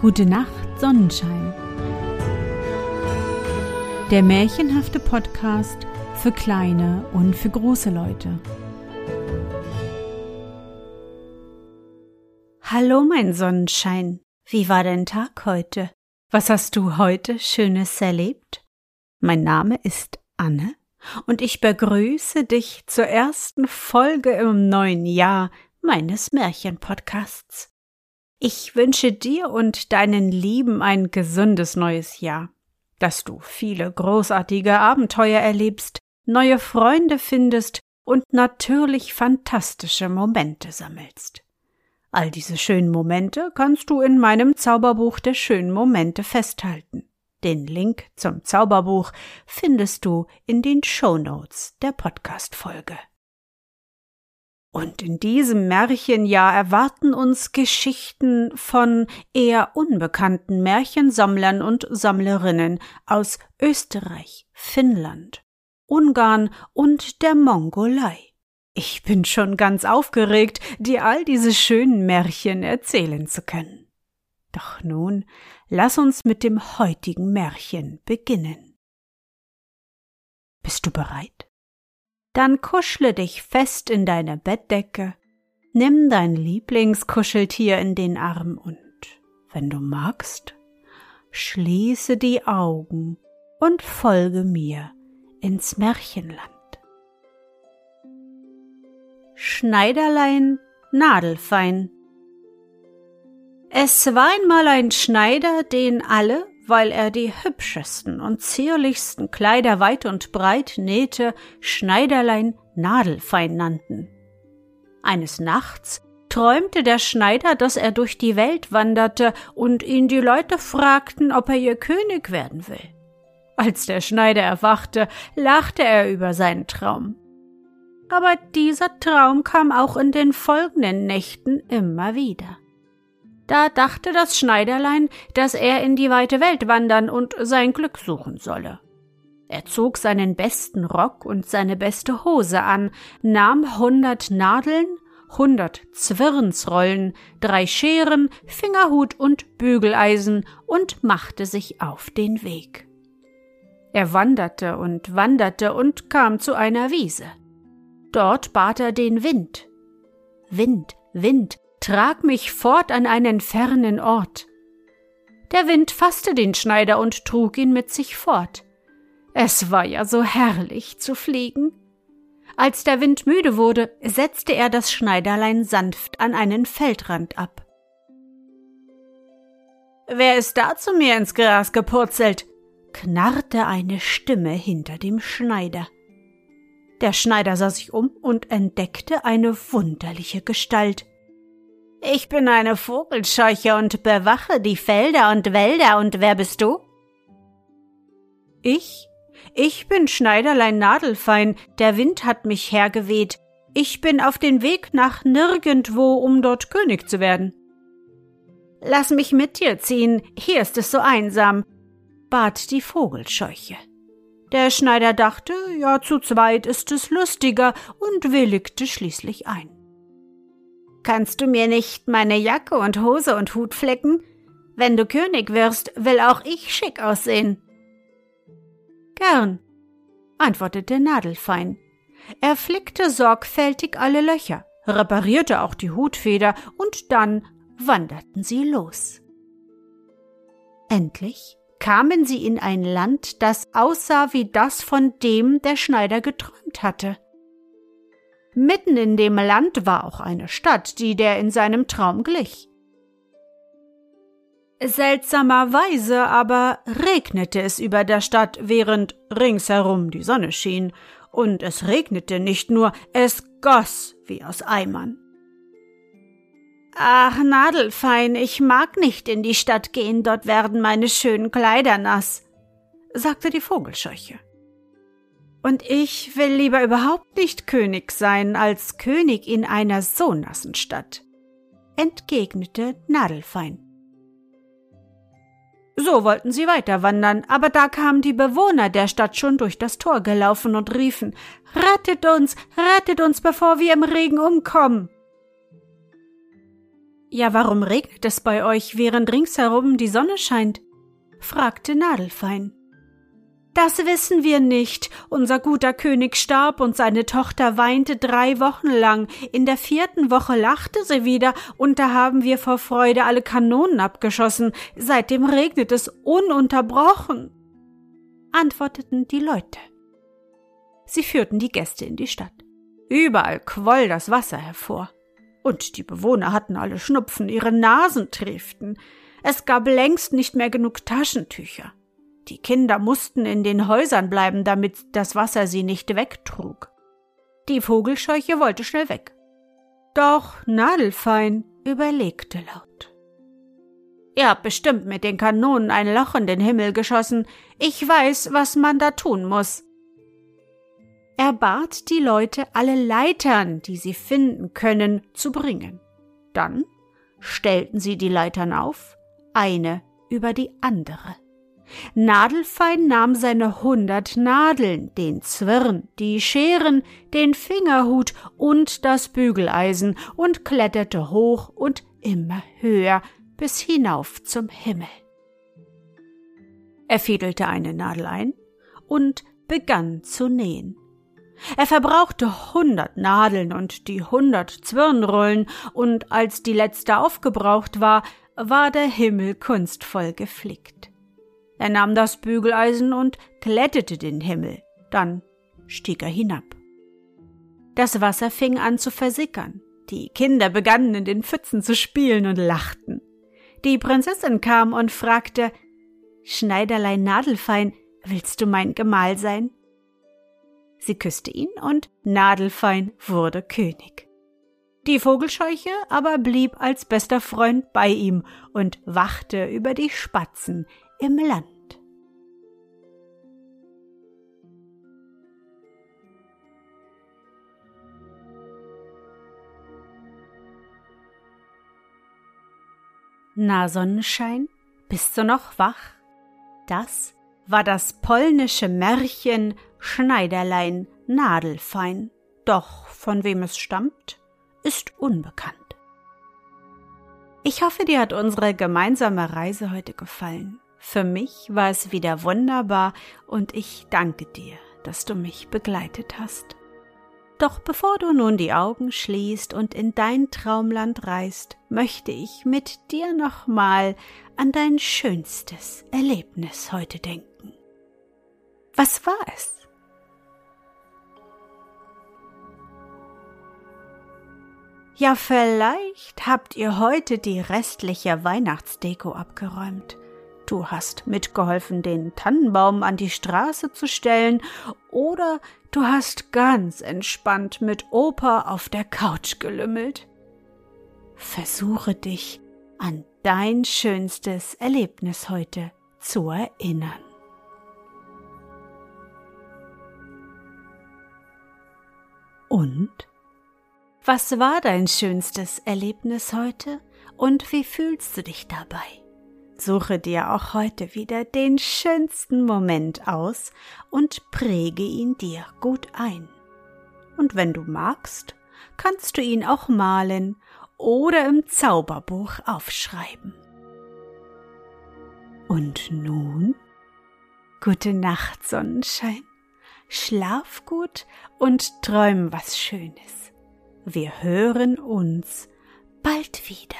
Gute Nacht, Sonnenschein. Der märchenhafte Podcast für kleine und für große Leute. Hallo, mein Sonnenschein. Wie war dein Tag heute? Was hast du heute Schönes erlebt? Mein Name ist Anne und ich begrüße dich zur ersten Folge im neuen Jahr meines Märchenpodcasts. Ich wünsche dir und deinen Lieben ein gesundes neues Jahr, dass du viele großartige Abenteuer erlebst, neue Freunde findest und natürlich fantastische Momente sammelst. All diese schönen Momente kannst du in meinem Zauberbuch der schönen Momente festhalten. Den Link zum Zauberbuch findest du in den Show Notes der Podcast-Folge. Und in diesem Märchenjahr erwarten uns Geschichten von eher unbekannten Märchensammlern und Sammlerinnen aus Österreich, Finnland, Ungarn und der Mongolei. Ich bin schon ganz aufgeregt, dir all diese schönen Märchen erzählen zu können. Doch nun lass uns mit dem heutigen Märchen beginnen. Bist du bereit? Dann kuschle dich fest in deine Bettdecke, nimm dein Lieblingskuscheltier in den Arm und, wenn du magst, schließe die Augen und folge mir ins Märchenland. Schneiderlein Nadelfein Es war einmal ein Schneider, den alle weil er die hübschesten und zierlichsten Kleider weit und breit nähte, Schneiderlein Nadelfein nannten. Eines Nachts träumte der Schneider, dass er durch die Welt wanderte und ihn die Leute fragten, ob er ihr König werden will. Als der Schneider erwachte, lachte er über seinen Traum. Aber dieser Traum kam auch in den folgenden Nächten immer wieder. Da dachte das Schneiderlein, dass er in die weite Welt wandern und sein Glück suchen solle. Er zog seinen besten Rock und seine beste Hose an, nahm hundert Nadeln, hundert Zwirnsrollen, drei Scheren, Fingerhut und Bügeleisen und machte sich auf den Weg. Er wanderte und wanderte und kam zu einer Wiese. Dort bat er den Wind. Wind, Wind, Trag mich fort an einen fernen Ort. Der Wind fasste den Schneider und trug ihn mit sich fort. Es war ja so herrlich zu fliegen. Als der Wind müde wurde, setzte er das Schneiderlein sanft an einen Feldrand ab. Wer ist da zu mir ins Gras gepurzelt? knarrte eine Stimme hinter dem Schneider. Der Schneider sah sich um und entdeckte eine wunderliche Gestalt. Ich bin eine Vogelscheuche und bewache die Felder und Wälder, und wer bist du? Ich? Ich bin Schneiderlein Nadelfein, der Wind hat mich hergeweht. Ich bin auf den Weg nach nirgendwo, um dort König zu werden. Lass mich mit dir ziehen, hier ist es so einsam, bat die Vogelscheuche. Der Schneider dachte, ja, zu zweit ist es lustiger und willigte schließlich ein. Kannst du mir nicht meine Jacke und Hose und Hut flecken? Wenn du König wirst, will auch ich schick aussehen. Gern, antwortete Nadelfein. Er flickte sorgfältig alle Löcher, reparierte auch die Hutfeder und dann wanderten sie los. Endlich kamen sie in ein Land, das aussah wie das, von dem der Schneider geträumt hatte. Mitten in dem Land war auch eine Stadt, die der in seinem Traum glich. Seltsamerweise aber regnete es über der Stadt, während ringsherum die Sonne schien, und es regnete nicht nur, es goss wie aus Eimern. Ach, Nadelfein, ich mag nicht in die Stadt gehen, dort werden meine schönen Kleider nass, sagte die Vogelscheuche. Und ich will lieber überhaupt nicht König sein als König in einer so nassen Stadt, entgegnete Nadelfein. So wollten sie weiter wandern, aber da kamen die Bewohner der Stadt schon durch das Tor gelaufen und riefen Rettet uns, rettet uns, bevor wir im Regen umkommen. Ja, warum regnet es bei euch, während ringsherum die Sonne scheint? fragte Nadelfein. Das wissen wir nicht. Unser guter König starb und seine Tochter weinte drei Wochen lang. In der vierten Woche lachte sie wieder und da haben wir vor Freude alle Kanonen abgeschossen. Seitdem regnet es ununterbrochen, antworteten die Leute. Sie führten die Gäste in die Stadt. Überall quoll das Wasser hervor. Und die Bewohner hatten alle Schnupfen, ihre Nasen trieften. Es gab längst nicht mehr genug Taschentücher. Die Kinder mussten in den Häusern bleiben, damit das Wasser sie nicht wegtrug. Die Vogelscheuche wollte schnell weg. Doch Nadelfein überlegte laut. Ihr habt bestimmt mit den Kanonen ein Loch in den Himmel geschossen. Ich weiß, was man da tun muss. Er bat die Leute, alle Leitern, die sie finden können, zu bringen. Dann stellten sie die Leitern auf, eine über die andere. Nadelfein nahm seine hundert Nadeln, den Zwirn, die Scheren, den Fingerhut und das Bügeleisen und kletterte hoch und immer höher bis hinauf zum Himmel. Er fädelte eine Nadel ein und begann zu nähen. Er verbrauchte hundert Nadeln und die hundert Zwirnrollen, und als die letzte aufgebraucht war, war der Himmel kunstvoll geflickt. Er nahm das Bügeleisen und glättete den Himmel, dann stieg er hinab. Das Wasser fing an zu versickern. Die Kinder begannen in den Pfützen zu spielen und lachten. Die Prinzessin kam und fragte Schneiderlein Nadelfein, willst du mein Gemahl sein? Sie küsste ihn und Nadelfein wurde König. Die Vogelscheuche aber blieb als bester Freund bei ihm und wachte über die Spatzen im Land. Na Sonnenschein, bist du noch wach? Das war das polnische Märchen Schneiderlein Nadelfein. Doch von wem es stammt, ist unbekannt. Ich hoffe, dir hat unsere gemeinsame Reise heute gefallen. Für mich war es wieder wunderbar und ich danke dir, dass du mich begleitet hast. Doch bevor du nun die Augen schließt und in dein Traumland reist, möchte ich mit dir nochmal an dein schönstes Erlebnis heute denken. Was war es? Ja, vielleicht habt ihr heute die restliche Weihnachtsdeko abgeräumt. Du hast mitgeholfen, den Tannenbaum an die Straße zu stellen, oder du hast ganz entspannt mit Opa auf der Couch gelümmelt. Versuche dich an dein schönstes Erlebnis heute zu erinnern. Und? Was war dein schönstes Erlebnis heute und wie fühlst du dich dabei? Suche dir auch heute wieder den schönsten Moment aus und präge ihn dir gut ein. Und wenn du magst, kannst du ihn auch malen oder im Zauberbuch aufschreiben. Und nun? Gute Nacht, Sonnenschein. Schlaf gut und träum was Schönes. Wir hören uns bald wieder.